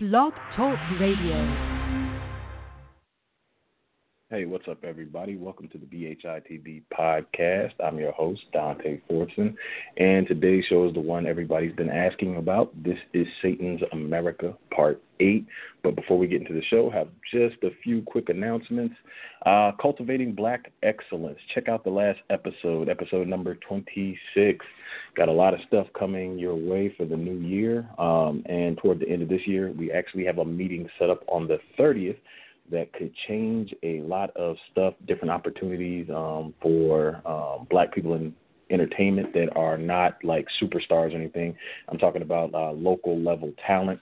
Blog Talk Radio. Hey, what's up, everybody? Welcome to the BHITB podcast. I'm your host, Dante Fortson, and today's show is the one everybody's been asking about. This is Satan's America, Part 8. But before we get into the show, have just a few quick announcements. Uh, Cultivating Black Excellence. Check out the last episode, episode number 26. Got a lot of stuff coming your way for the new year. Um, and toward the end of this year, we actually have a meeting set up on the 30th that could change a lot of stuff, different opportunities um, for um, black people in entertainment that are not like superstars or anything. I'm talking about uh, local level talent.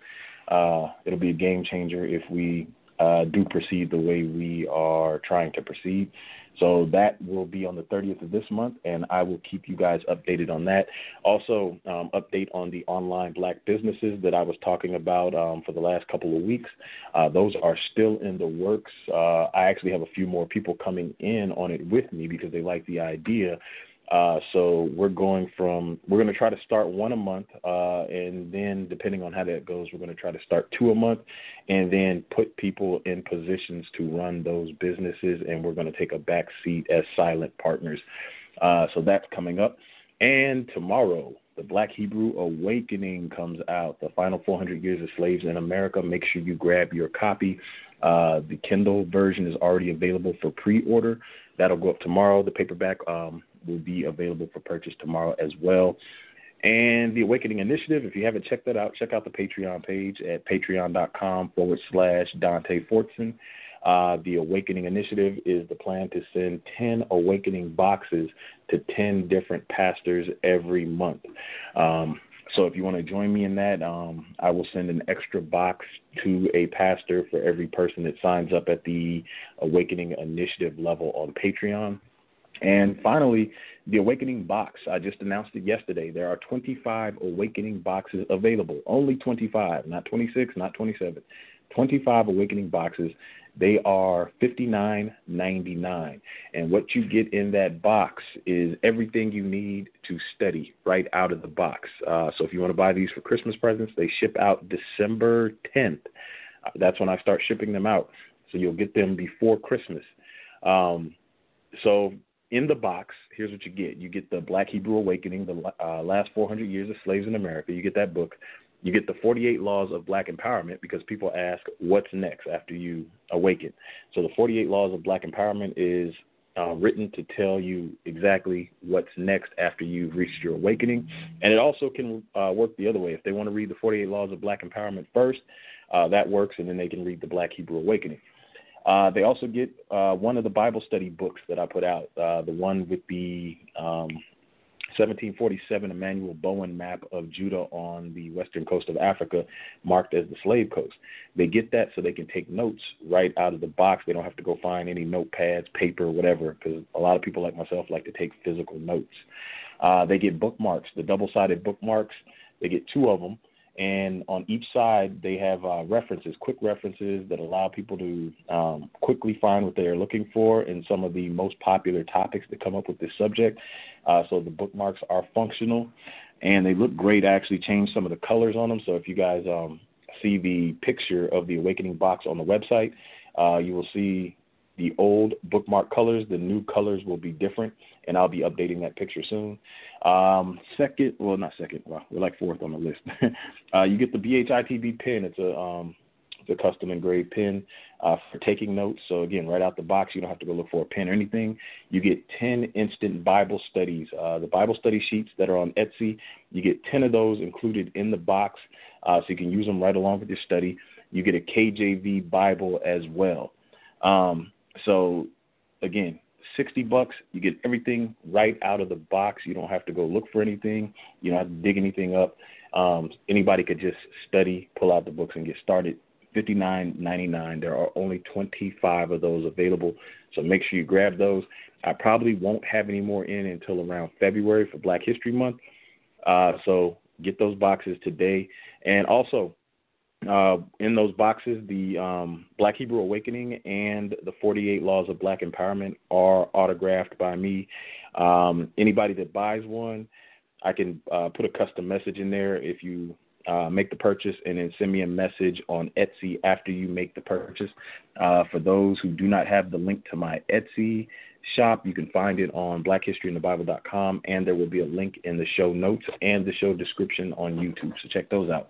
Uh, it'll be a game changer if we uh, do proceed the way we are trying to proceed. So that will be on the 30th of this month, and I will keep you guys updated on that. Also, um, update on the online black businesses that I was talking about um, for the last couple of weeks. Uh, those are still in the works. Uh, I actually have a few more people coming in on it with me because they like the idea. Uh, so we're going from we're going to try to start one a month, uh, and then depending on how that goes, we're going to try to start two a month, and then put people in positions to run those businesses, and we're going to take a back seat as silent partners. Uh, so that's coming up, and tomorrow. The Black Hebrew Awakening comes out. The final 400 years of slaves in America. Make sure you grab your copy. Uh, the Kindle version is already available for pre-order. That'll go up tomorrow. The paperback um, will be available for purchase tomorrow as well. And the Awakening Initiative, if you haven't checked that out, check out the Patreon page at patreon.com forward slash Dante Fortson. Uh, the Awakening Initiative is the plan to send 10 awakening boxes to 10 different pastors every month. Um, so if you want to join me in that, um, I will send an extra box to a pastor for every person that signs up at the Awakening Initiative level on Patreon. And finally, the Awakening box. I just announced it yesterday. There are 25 Awakening boxes available. Only 25, not 26, not 27. 25 Awakening boxes. They are $59.99. And what you get in that box is everything you need to study right out of the box. Uh, so if you want to buy these for Christmas presents, they ship out December 10th. Uh, that's when I start shipping them out. So you'll get them before Christmas. Um, so in the box, here's what you get. You get the Black Hebrew Awakening, the uh, last 400 years of slaves in America. You get that book. You get the 48 Laws of Black Empowerment because people ask, what's next after you awaken? So the 48 Laws of Black Empowerment is uh, written to tell you exactly what's next after you've reached your awakening. And it also can uh, work the other way. If they want to read the 48 Laws of Black Empowerment first, uh, that works, and then they can read the Black Hebrew Awakening. Uh, they also get uh, one of the Bible study books that I put out, uh, the one with the um, 1747 Emanuel Bowen map of Judah on the western coast of Africa, marked as the slave coast. They get that so they can take notes right out of the box. They don't have to go find any notepads, paper, whatever, because a lot of people like myself like to take physical notes. Uh, they get bookmarks, the double sided bookmarks. They get two of them and on each side they have uh, references, quick references that allow people to um, quickly find what they are looking for in some of the most popular topics that come up with this subject. Uh, so the bookmarks are functional, and they look great. I actually changed some of the colors on them, so if you guys um, see the picture of the Awakening box on the website, uh, you will see the old bookmark colors. The new colors will be different, and I'll be updating that picture soon. Um, second, well, not second. Well, we're like fourth on the list. uh, you get the BHITB pin. It's a um, it's a custom engraved pin uh, for taking notes. So again, right out the box, you don't have to go look for a pen or anything. You get 10 instant Bible studies. Uh, the Bible study sheets that are on Etsy, you get 10 of those included in the box, uh, so you can use them right along with your study. You get a KJV Bible as well. Um, so again, 60 bucks, you get everything right out of the box. You don't have to go look for anything. You don't have to dig anything up. Um, anybody could just study, pull out the books, and get started. $59.99. There are only 25 of those available, so make sure you grab those. I probably won't have any more in until around February for Black History Month. Uh, so get those boxes today. And also, uh, in those boxes, the um, Black Hebrew Awakening and the 48 Laws of Black Empowerment are autographed by me. Um, anybody that buys one, I can uh, put a custom message in there if you uh, make the purchase, and then send me a message on Etsy after you make the purchase. Uh, for those who do not have the link to my Etsy shop, you can find it on BlackHistoryInTheBible.com, and there will be a link in the show notes and the show description on YouTube. So check those out.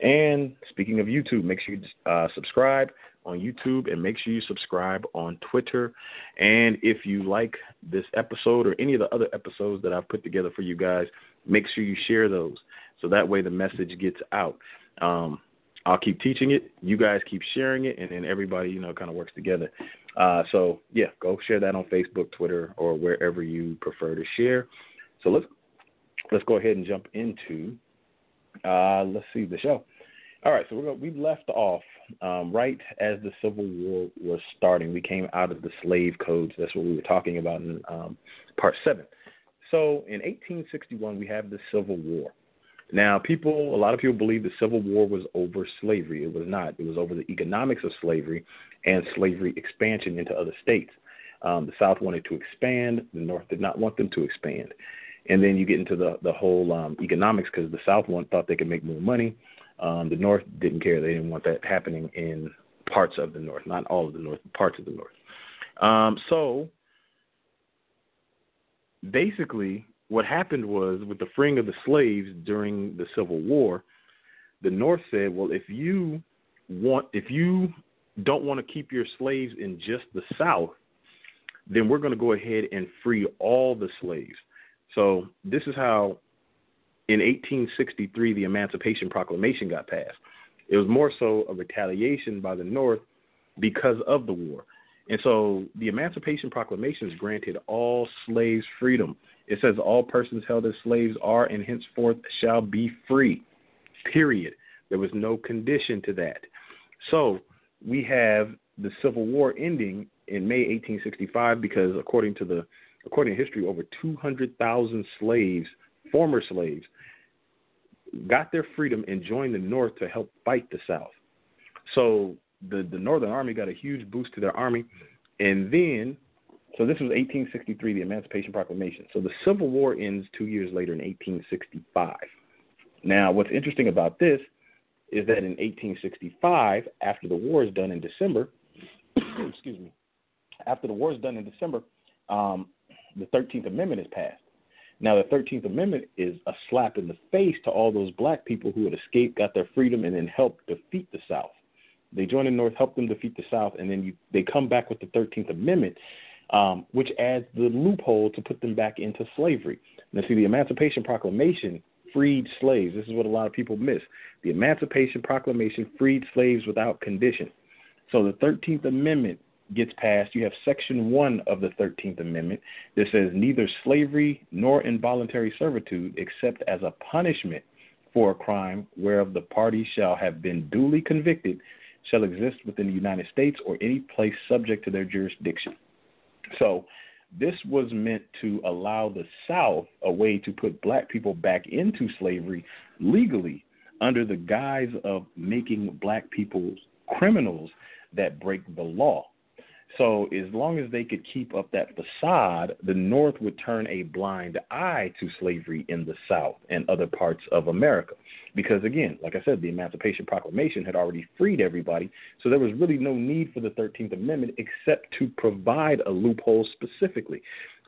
And speaking of YouTube, make sure you uh, subscribe on YouTube and make sure you subscribe on Twitter. And if you like this episode or any of the other episodes that I've put together for you guys, make sure you share those so that way the message gets out. Um, I'll keep teaching it. You guys keep sharing it, and then everybody, you know, kind of works together. Uh, so yeah, go share that on Facebook, Twitter, or wherever you prefer to share. So let's let's go ahead and jump into uh, let's see the show. All right, so we're we left off um, right as the Civil War was starting. We came out of the slave codes. That's what we were talking about in um, part seven. So in 1861, we have the Civil War. Now, people, a lot of people believe the Civil War was over slavery. It was not. It was over the economics of slavery and slavery expansion into other states. Um, the South wanted to expand. The North did not want them to expand. And then you get into the the whole um, economics because the South one thought they could make more money. Um, the North didn't care. They didn't want that happening in parts of the North, not all of the North, parts of the North. Um, so basically, what happened was with the freeing of the slaves during the Civil War, the North said, "Well, if you want, if you don't want to keep your slaves in just the South, then we're going to go ahead and free all the slaves." So this is how, in 1863, the Emancipation Proclamation got passed. It was more so a retaliation by the North because of the war. And so the Emancipation Proclamation is granted all slaves freedom. It says all persons held as slaves are and henceforth shall be free. Period. There was no condition to that. So we have the Civil War ending in May 1865 because according to the according to history, over 200,000 slaves, former slaves, got their freedom and joined the North to help fight the South. So the the Northern Army got a huge boost to their army, and then so this was 1863, the Emancipation Proclamation. So the Civil War ends two years later in 1865. Now, what's interesting about this is that in 1865, after the war is done in December, excuse me, after the war is done in December, um, the 13th Amendment is passed. Now, the 13th Amendment is a slap in the face to all those black people who had escaped, got their freedom, and then helped defeat the South. They join the North, help them defeat the South, and then you, they come back with the 13th Amendment, um, which adds the loophole to put them back into slavery. Now, see, the Emancipation Proclamation freed slaves. This is what a lot of people miss. The Emancipation Proclamation freed slaves without condition. So the 13th Amendment gets passed, you have Section 1 of the 13th Amendment that says neither slavery nor involuntary servitude, except as a punishment for a crime whereof the party shall have been duly convicted, shall exist within the United States or any place subject to their jurisdiction. So, this was meant to allow the South a way to put black people back into slavery legally under the guise of making black people criminals that break the law. So as long as they could keep up that facade, the North would turn a blind eye to slavery in the South and other parts of America. Because again, like I said, the Emancipation Proclamation had already freed everybody, so there was really no need for the 13th Amendment except to provide a loophole specifically.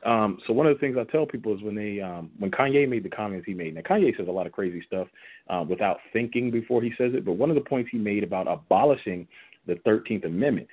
Um, so one of the things I tell people is when they um, when Kanye made the comments he made. Now Kanye says a lot of crazy stuff uh, without thinking before he says it, but one of the points he made about abolishing the 13th Amendment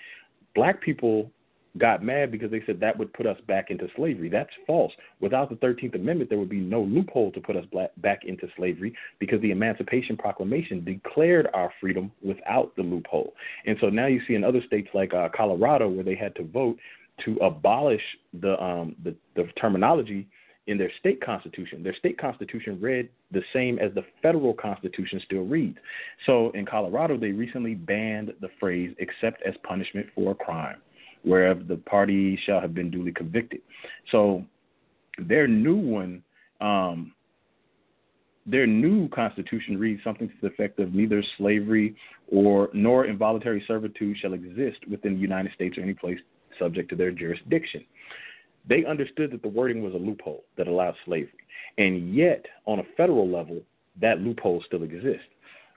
black people got mad because they said that would put us back into slavery. That's false. Without the 13th Amendment, there would be no loophole to put us black, back into slavery because the Emancipation Proclamation declared our freedom without the loophole. And so now you see in other states like uh, Colorado where they had to vote to abolish the, um, the, the terminology in their state constitution. Their state constitution read the same as the federal constitution still reads. So in Colorado, they recently banned the phrase except as punishment for a crime, wherever the party shall have been duly convicted. So their new one, um, their new constitution reads something to the effect of neither slavery or nor involuntary servitude shall exist within the United States or any place subject to their jurisdiction. They understood that the wording was a loophole that allowed slavery. And yet, on a federal level, that loophole still exists.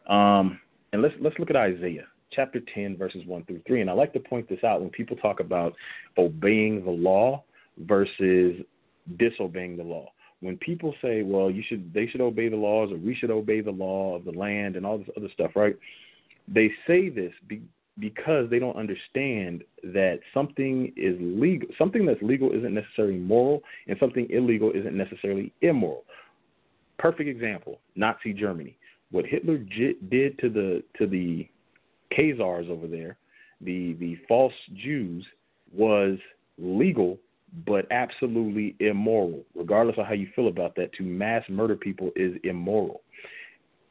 Um, and let's let's look at Isaiah chapter 10 verses 1 through 3 and I like to point this out when people talk about obeying the law versus disobeying the law when people say well you should they should obey the laws or we should obey the law of the land and all this other stuff right they say this be, because they don't understand that something is legal something that's legal isn't necessarily moral and something illegal isn't necessarily immoral. Perfect example nazi germany. What hitler j- did to the to the khazars over there the the false jews was legal but absolutely immoral. Regardless of how you feel about that to mass murder people is immoral.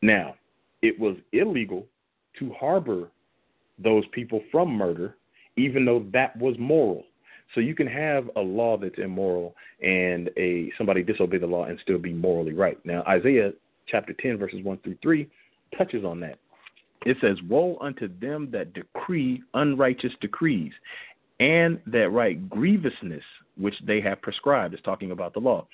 Now it was illegal to harbor those people from murder, even though that was moral. So you can have a law that's immoral and a somebody disobey the law and still be morally right. Now Isaiah chapter 10 verses 1 through 3 touches on that. It says, "Woe unto them that decree unrighteous decrees, and that write grievousness which they have prescribed." is talking about the law.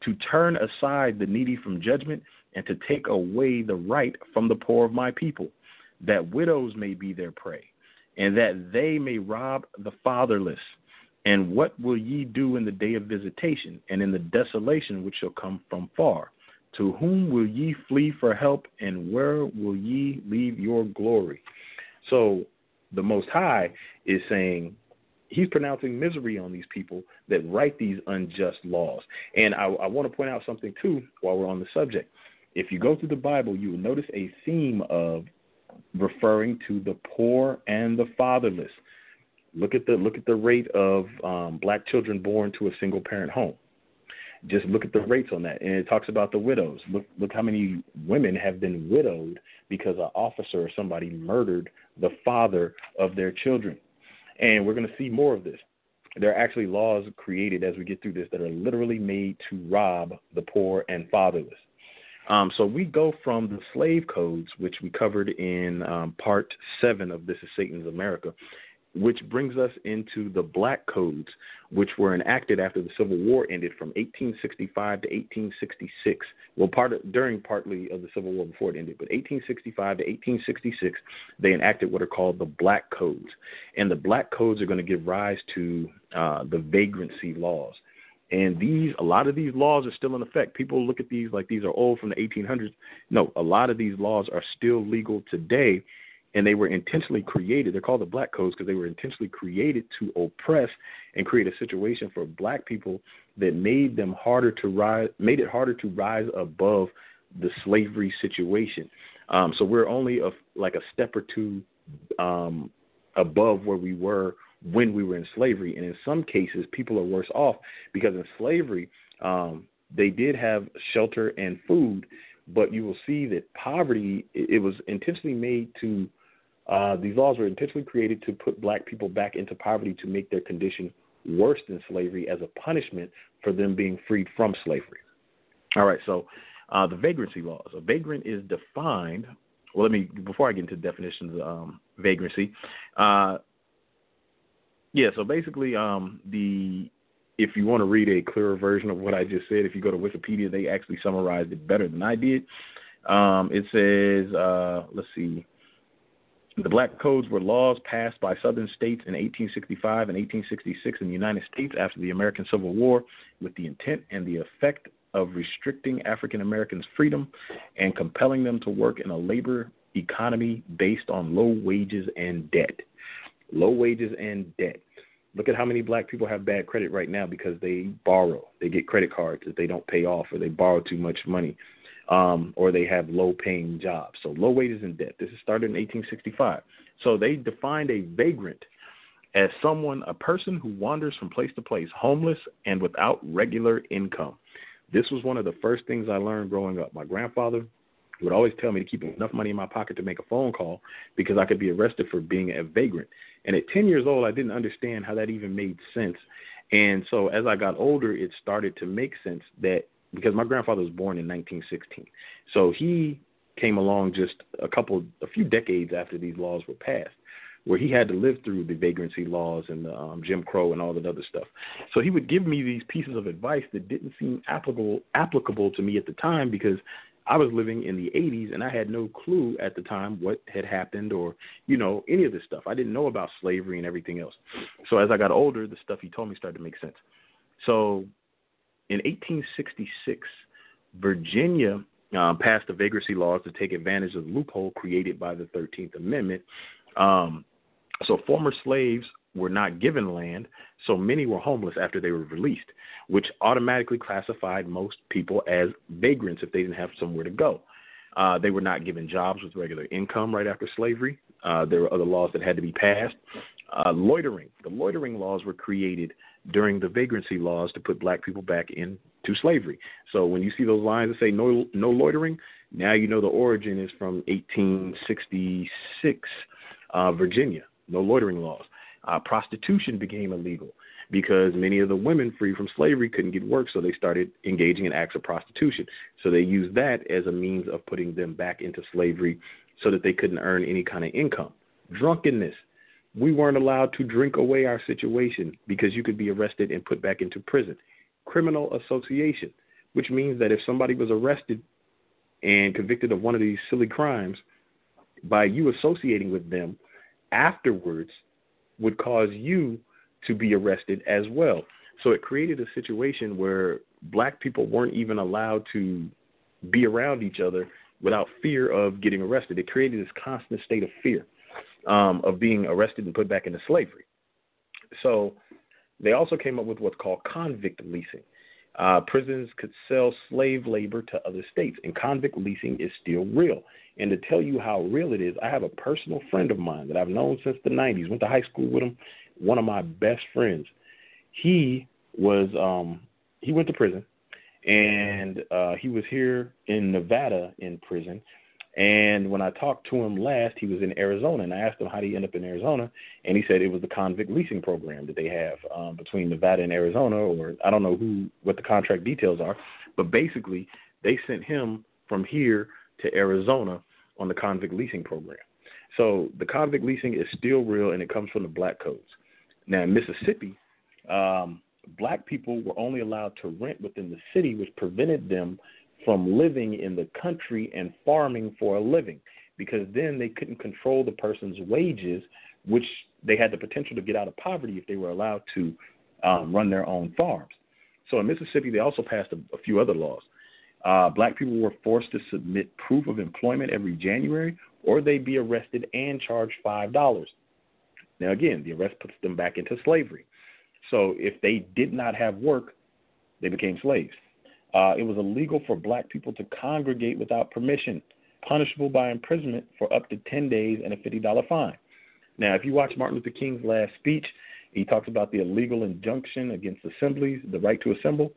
To turn aside the needy from judgment and to take away the right from the poor of my people that widows may be their prey, and that they may rob the fatherless. And what will ye do in the day of visitation, and in the desolation which shall come from far? To whom will ye flee for help, and where will ye leave your glory? So the Most High is saying, He's pronouncing misery on these people that write these unjust laws. And I, I want to point out something, too, while we're on the subject. If you go through the Bible, you will notice a theme of referring to the poor and the fatherless. Look at the look at the rate of um, black children born to a single parent home. Just look at the rates on that, and it talks about the widows. Look look how many women have been widowed because an officer or somebody murdered the father of their children. And we're going to see more of this. There are actually laws created as we get through this that are literally made to rob the poor and fatherless. Um, so we go from the slave codes, which we covered in um, part seven of This is Satan's America, which brings us into the black codes, which were enacted after the Civil War ended from 1865 to 1866. Well, part of, during partly of the Civil War before it ended, but 1865 to 1866, they enacted what are called the black codes, and the black codes are going to give rise to uh, the vagrancy laws. And these, a lot of these laws are still in effect. People look at these like these are old from the 1800s. No, a lot of these laws are still legal today, and they were intentionally created. They're called the Black Codes because they were intentionally created to oppress and create a situation for Black people that made them harder to rise, made it harder to rise above the slavery situation. Um, so we're only a, like a step or two um, above where we were when we were in slavery. And in some cases, people are worse off because in slavery, um, they did have shelter and food, but you will see that poverty, it, was intentionally made to, uh, these laws were intentionally created to put black people back into poverty to make their condition worse than slavery as a punishment for them being freed from slavery. All right, so uh, the vagrancy laws. A vagrant is defined. Well, let me before I get into definitions of um, vagrancy. Uh, yeah, so basically, um, the if you want to read a clearer version of what I just said, if you go to Wikipedia, they actually summarized it better than I did. Um, it says, uh, let's see, the Black Codes were laws passed by Southern states in 1865 and 1866 in the United States after the American Civil War with the intent and the effect of restricting African Americans' freedom and compelling them to work in a labor economy based on low wages and debt low wages and debt. Look at how many black people have bad credit right now because they borrow. They get credit cards that they don't pay off or they borrow too much money. Um, or they have low paying jobs. So low wages and debt. This is started in 1865. So they defined a vagrant as someone, a person who wanders from place to place, homeless and without regular income. This was one of the first things I learned growing up. My grandfather would always tell me to keep enough money in my pocket to make a phone call because I could be arrested for being a vagrant. And at 10 years old, I didn't understand how that even made sense. And so as I got older, it started to make sense that because my grandfather was born in 1916. So he came along just a couple, a few decades after these laws were passed, where he had to live through the vagrancy laws and the um, Jim Crow and all that other stuff. So he would give me these pieces of advice that didn't seem applicable applicable to me at the time because I was living in the 80s and I had no clue at the time what had happened or, you know, any of this stuff. I didn't know about slavery and everything else. So as I got older, the stuff he told me started to make sense. So in 1866, Virginia um, passed the vagrancy laws to take advantage of the loophole created by the 13th Amendment. Um, so former slaves were not given land, so many were homeless after they were released, which automatically classified most people as vagrants if they didn't have somewhere to go. Uh, they were not given jobs with regular income right after slavery. Uh, there were other laws that had to be passed. Uh, loitering. The loitering laws were created during the vagrancy laws to put black people back into slavery. So when you see those lines that say no no loitering, now you know the origin is from 1866, uh, Virginia. No loitering laws. Uh, prostitution became illegal because many of the women free from slavery couldn't get work, so they started engaging in acts of prostitution. So they used that as a means of putting them back into slavery so that they couldn't earn any kind of income. Drunkenness. We weren't allowed to drink away our situation because you could be arrested and put back into prison. Criminal association, which means that if somebody was arrested and convicted of one of these silly crimes, by you associating with them afterwards, would cause you to be arrested as well. So it created a situation where black people weren't even allowed to be around each other without fear of getting arrested. It created this constant state of fear um, of being arrested and put back into slavery. So they also came up with what's called convict leasing. Uh, prisons could sell slave labor to other states, and convict leasing is still real. And to tell you how real it is, I have a personal friend of mine that I've known since the 90s, went to high school with him, one of my best friends. He was um he went to prison and uh he was here in Nevada in prison. And when I talked to him last, he was in Arizona, and I asked him how did he end up in Arizona, and he said it was the convict leasing program that they have um, between Nevada and Arizona, or I don't know who what the contract details are, but basically they sent him from here to Arizona on the convict leasing program. So the convict leasing is still real, and it comes from the black codes. Now in Mississippi, um, black people were only allowed to rent within the city, which prevented them from living in the country and farming for a living, because then they couldn't control the person's wages, which they had the potential to get out of poverty if they were allowed to um, run their own farms. So in Mississippi, they also passed a, a few other laws. Uh, black people were forced to submit proof of employment every January, or they'd be arrested and charged five dollars. Now, again, the arrest puts them back into slavery. So if they did not have work, they became slaves. Uh, it was illegal for black people to congregate without permission, punishable by imprisonment for up to 10 days and a $50 fine. Now, if you watch Martin Luther King's last speech, he talks about the illegal injunction against assemblies, the right to assemble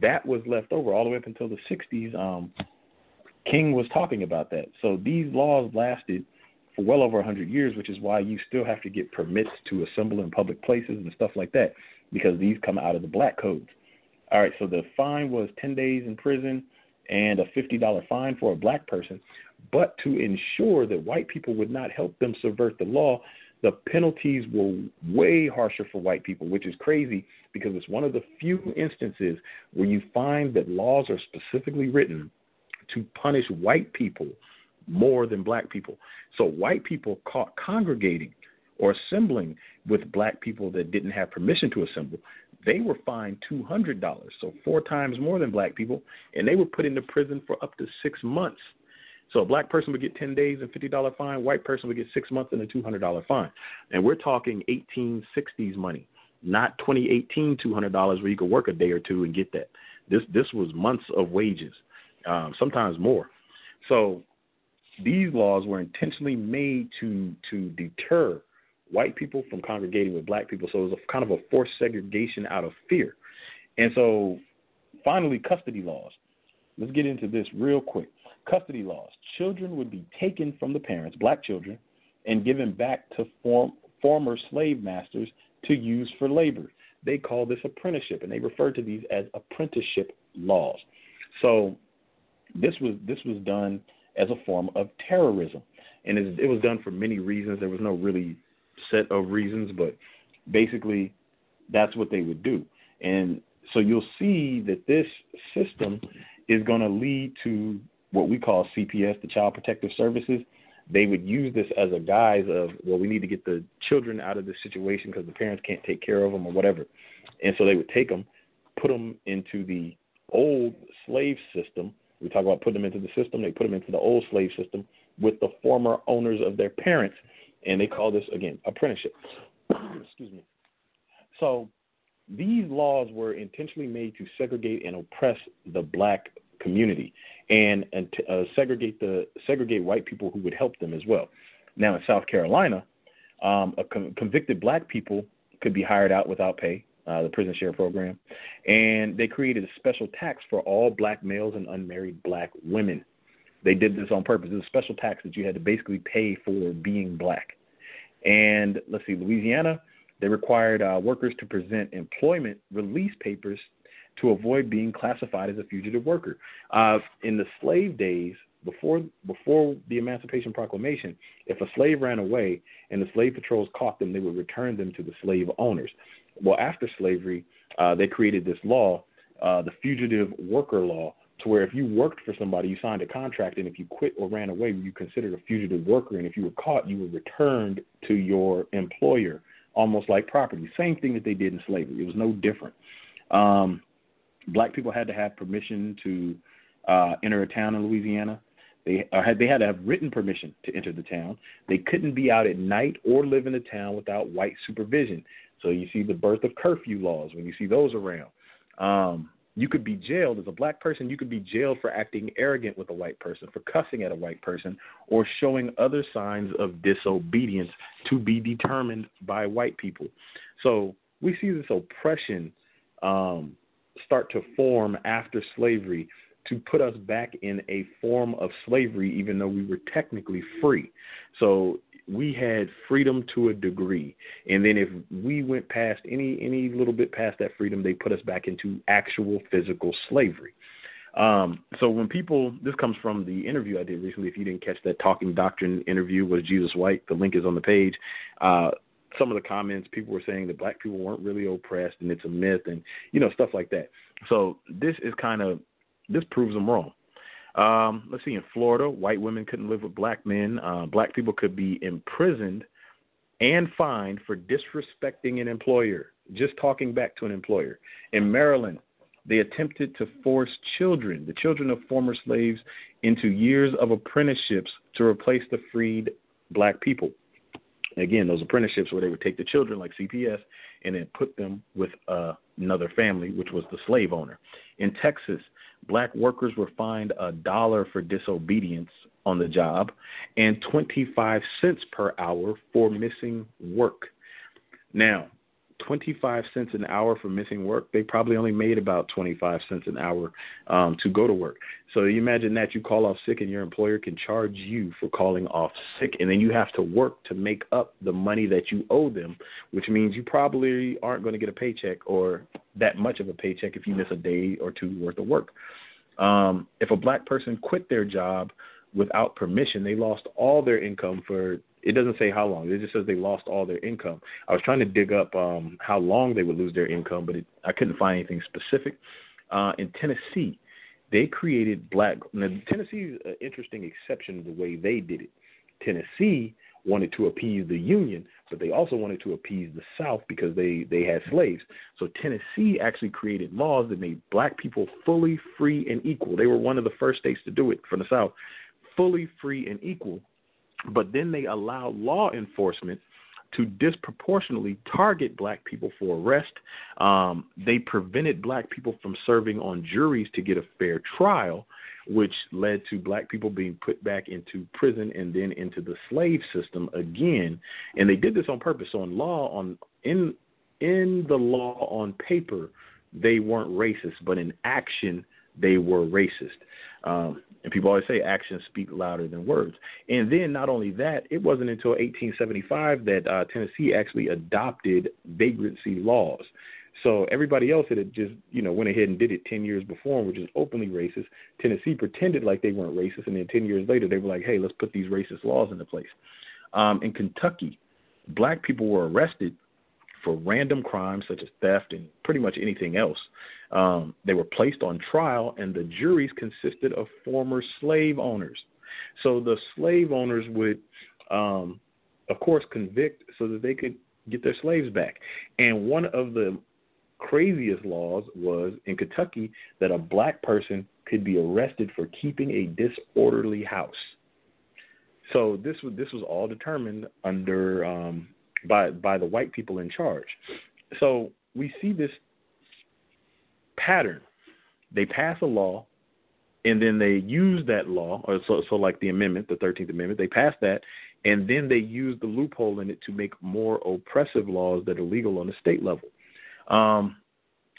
that was left over all the way up until the 60s. Um, King was talking about that. So these laws lasted for well over 100 years, which is why you still have to get permits to assemble in public places and stuff like that, because these come out of the black codes. All right, so the fine was 10 days in prison and a $50 fine for a black person. But to ensure that white people would not help them subvert the law, the penalties were way harsher for white people, which is crazy because it's one of the few instances where you find that laws are specifically written to punish white people more than black people. So white people caught congregating or assembling with black people that didn't have permission to assemble, they were fined $200, so four times more than black people, and they were put into prison for up to six months. So a black person would get 10 days and $50 fine, white person would get six months and a $200 fine. And we're talking 1860s money, not 2018 $200 where you could work a day or two and get that. This this was months of wages, um, sometimes more. So these laws were intentionally made to to deter white people from congregating with black people. So it was a kind of a forced segregation out of fear. And so finally, custody laws. Let's get into this real quick. Custody laws. Children would be taken from the parents, black children, and given back to form, former slave masters to use for labor. They call this apprenticeship, and they refer to these as apprenticeship laws. So this was this was done as a form of terrorism, and it was done for many reasons. There was no really set of reasons, but basically that's what they would do. And so you'll see that this system is going to lead to what we call CPS, the Child Protective Services, they would use this as a guise of, well, we need to get the children out of this situation because the parents can't take care of them or whatever. And so they would take them, put them into the old slave system. We talk about putting them into the system. They put them into the old slave system with the former owners of their parents, and they call this again apprenticeship. Excuse me. So these laws were intentionally made to segregate and oppress the black community and and uh, segregate the segregate white people who would help them as well. Now in South Carolina, um, a con- convicted black people could be hired out without pay. Uh, the prison share program, and they created a special tax for all black males and unmarried black women. They did this on purpose. It was a special tax that you had to basically pay for being black. And let's see, Louisiana, they required uh, workers to present employment release papers to avoid being classified as a fugitive worker. Uh, in the slave days, before before the Emancipation Proclamation, if a slave ran away and the slave patrols caught them, they would return them to the slave owners. Well, after slavery, uh, they created this law, uh, the Fugitive Worker Law, to where if you worked for somebody, you signed a contract, and if you quit or ran away, you considered a fugitive worker, and if you were caught, you were returned to your employer, almost like property. Same thing that they did in slavery. It was no different. Um, black people had to have permission to uh, enter a town in Louisiana. They uh, had they had to have written permission to enter the town. They couldn't be out at night or live in the town without white supervision. So you see the birth of curfew laws when you see those around. Um, you could be jailed as a black person. You could be jailed for acting arrogant with a white person, for cussing at a white person, or showing other signs of disobedience to be determined by white people. So we see this oppression um, start to form after slavery to put us back in a form of slavery, even though we were technically free. So we had freedom to a degree, and then if we went past any any little bit past that freedom, they put us back into actual physical slavery. Um, so when people, this comes from the interview I did recently. If you didn't catch that Talking Doctrine interview with Jesus White, the link is on the page. Uh, some of the comments people were saying that black people weren't really oppressed and it's a myth and you know stuff like that. So this is kind of this proves them wrong. Um, let's see, in Florida, white women couldn't live with black men. Uh, black people could be imprisoned and fined for disrespecting an employer, just talking back to an employer. In Maryland, they attempted to force children, the children of former slaves, into years of apprenticeships to replace the freed black people. Again, those apprenticeships where they would take the children, like CPS, and then put them with uh, another family, which was the slave owner. In Texas, black workers were fined a dollar for disobedience on the job and 25 cents per hour for missing work. Now, 25 cents an hour for missing work, they probably only made about 25 cents an hour um, to go to work. So you imagine that you call off sick and your employer can charge you for calling off sick, and then you have to work to make up the money that you owe them, which means you probably aren't going to get a paycheck or that much of a paycheck if you miss a day or two worth of work. Um, if a black person quit their job without permission, they lost all their income for it doesn't say how long. It just says they lost all their income. I was trying to dig up um, how long they would lose their income, but it, I couldn't find anything specific. Uh, in Tennessee, they created black. Now, Tennessee is an interesting exception the way they did it. Tennessee wanted to appease the Union, but they also wanted to appease the South because they they had slaves. So Tennessee actually created laws that made black people fully free and equal. They were one of the first states to do it from the South, fully free and equal but then they allow law enforcement to disproportionately target black people for arrest. Um, they prevented black people from serving on juries to get a fair trial, which led to black people being put back into prison and then into the slave system again. And they did this on purpose. So in law, on in in the law on paper, they weren't racist, but in action, they were racist. Um, and people always say actions speak louder than words. And then not only that, it wasn't until 1875 that uh, Tennessee actually adopted vagrancy laws. So everybody else that had just, you know, went ahead and did it 10 years before, which is openly racist. Tennessee pretended like they weren't racist, and then 10 years later they were like, hey, let's put these racist laws into place. Um, in Kentucky, black people were arrested for random crimes such as theft and pretty much anything else. Um, they were placed on trial, and the juries consisted of former slave owners. So the slave owners would, um, of course, convict so that they could get their slaves back. And one of the craziest laws was in Kentucky that a black person could be arrested for keeping a disorderly house. So this was this was all determined under um, by by the white people in charge. So we see this pattern. They pass a law, and then they use that law, or so so like the amendment, the Thirteenth Amendment. They pass that, and then they use the loophole in it to make more oppressive laws that are legal on the state level. Um,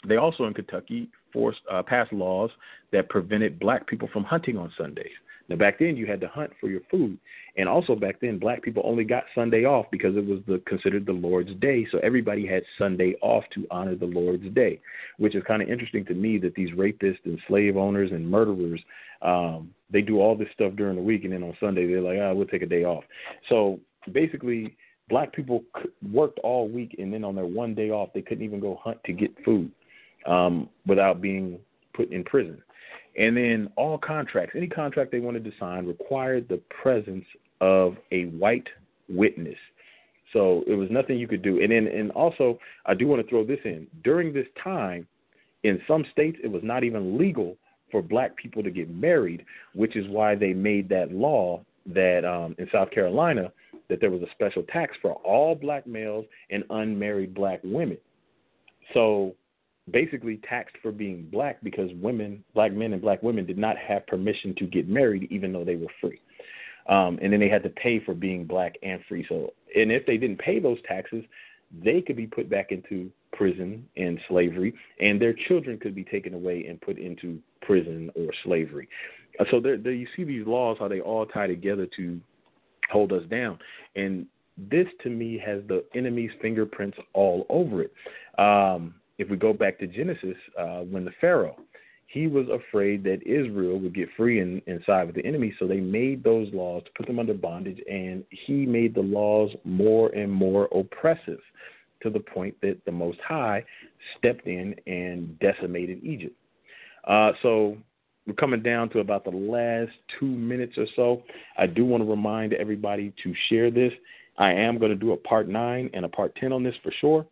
they also in Kentucky forced uh, passed laws that prevented black people from hunting on Sundays. Now back then you had to hunt for your food, and also back then black people only got Sunday off because it was the considered the Lord's day. So everybody had Sunday off to honor the Lord's day, which is kind of interesting to me that these rapists and slave owners and murderers um, they do all this stuff during the week, and then on Sunday they're like, ah, we'll take a day off. So basically, black people worked all week, and then on their one day off, they couldn't even go hunt to get food um, without being put in prison. And then all contracts, any contract they wanted to sign, required the presence of a white witness. So it was nothing you could do. And then, and also, I do want to throw this in. During this time, in some states, it was not even legal for black people to get married, which is why they made that law that um, in South Carolina that there was a special tax for all black males and unmarried black women. So basically taxed for being black because women, black men and black women, did not have permission to get married even though they were free. Um, and then they had to pay for being black and free. So, and if they didn't pay those taxes, they could be put back into prison and slavery, and their children could be taken away and put into prison or slavery. Uh, so there, there you see these laws how they all tie together to hold us down, and this to me has the enemy's fingerprints all over it. Um, if we go back to Genesis, uh, when the Pharaoh, he was afraid that Israel would get free and, side with the enemy, so they made those laws to put them under bondage, and he made the laws more and more oppressive to the point that the Most High stepped in and decimated Egypt. Uh, so we're coming down to about the last two minutes or so. I do want to remind everybody to share this. I am going to do a part nine and a part 10 on this for sure.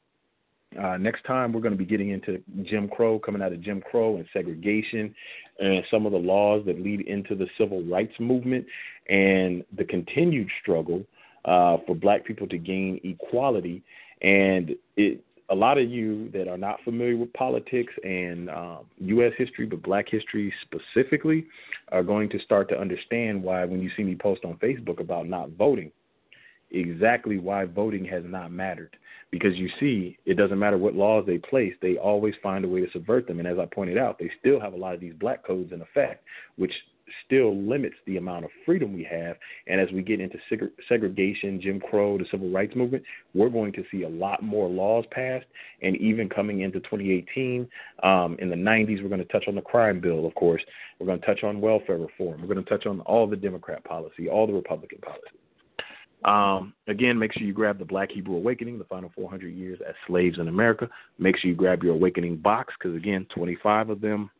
Uh, next time, we're going to be getting into Jim Crow, coming out of Jim Crow and segregation, and some of the laws that lead into the civil rights movement and the continued struggle uh, for black people to gain equality. And it, a lot of you that are not familiar with politics and um, U.S. history, but black history specifically, are going to start to understand why, when you see me post on Facebook about not voting, exactly why voting has not mattered because you see, it doesn't matter what laws they place, they always find a way to subvert them. And as I pointed out, they still have a lot of these black codes in effect, which still limits the amount of freedom we have. And as we get into seg- segregation, Jim Crow, the civil rights movement, we're going to see a lot more laws passed. And even coming into 2018, um, in the 90s, we're going to touch on the crime bill, of course. We're going to touch on welfare reform. We're going to touch on all the Democrat policy, all the Republican policy. Um, again, make sure you grab the Black Hebrew Awakening, the final 400 years as slaves in America. Make sure you grab your Awakening box because, again, 25 of them.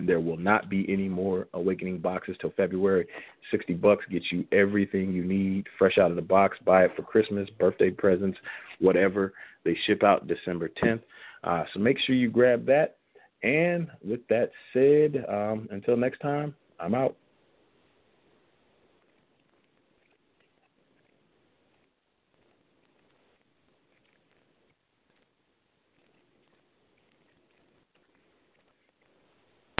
There will not be any more Awakening boxes till February. 60 bucks gets you everything you need fresh out of the box. Buy it for Christmas, birthday presents, whatever. They ship out December 10th. Uh, so make sure you grab that. And with that said, um, until next time, I'm out.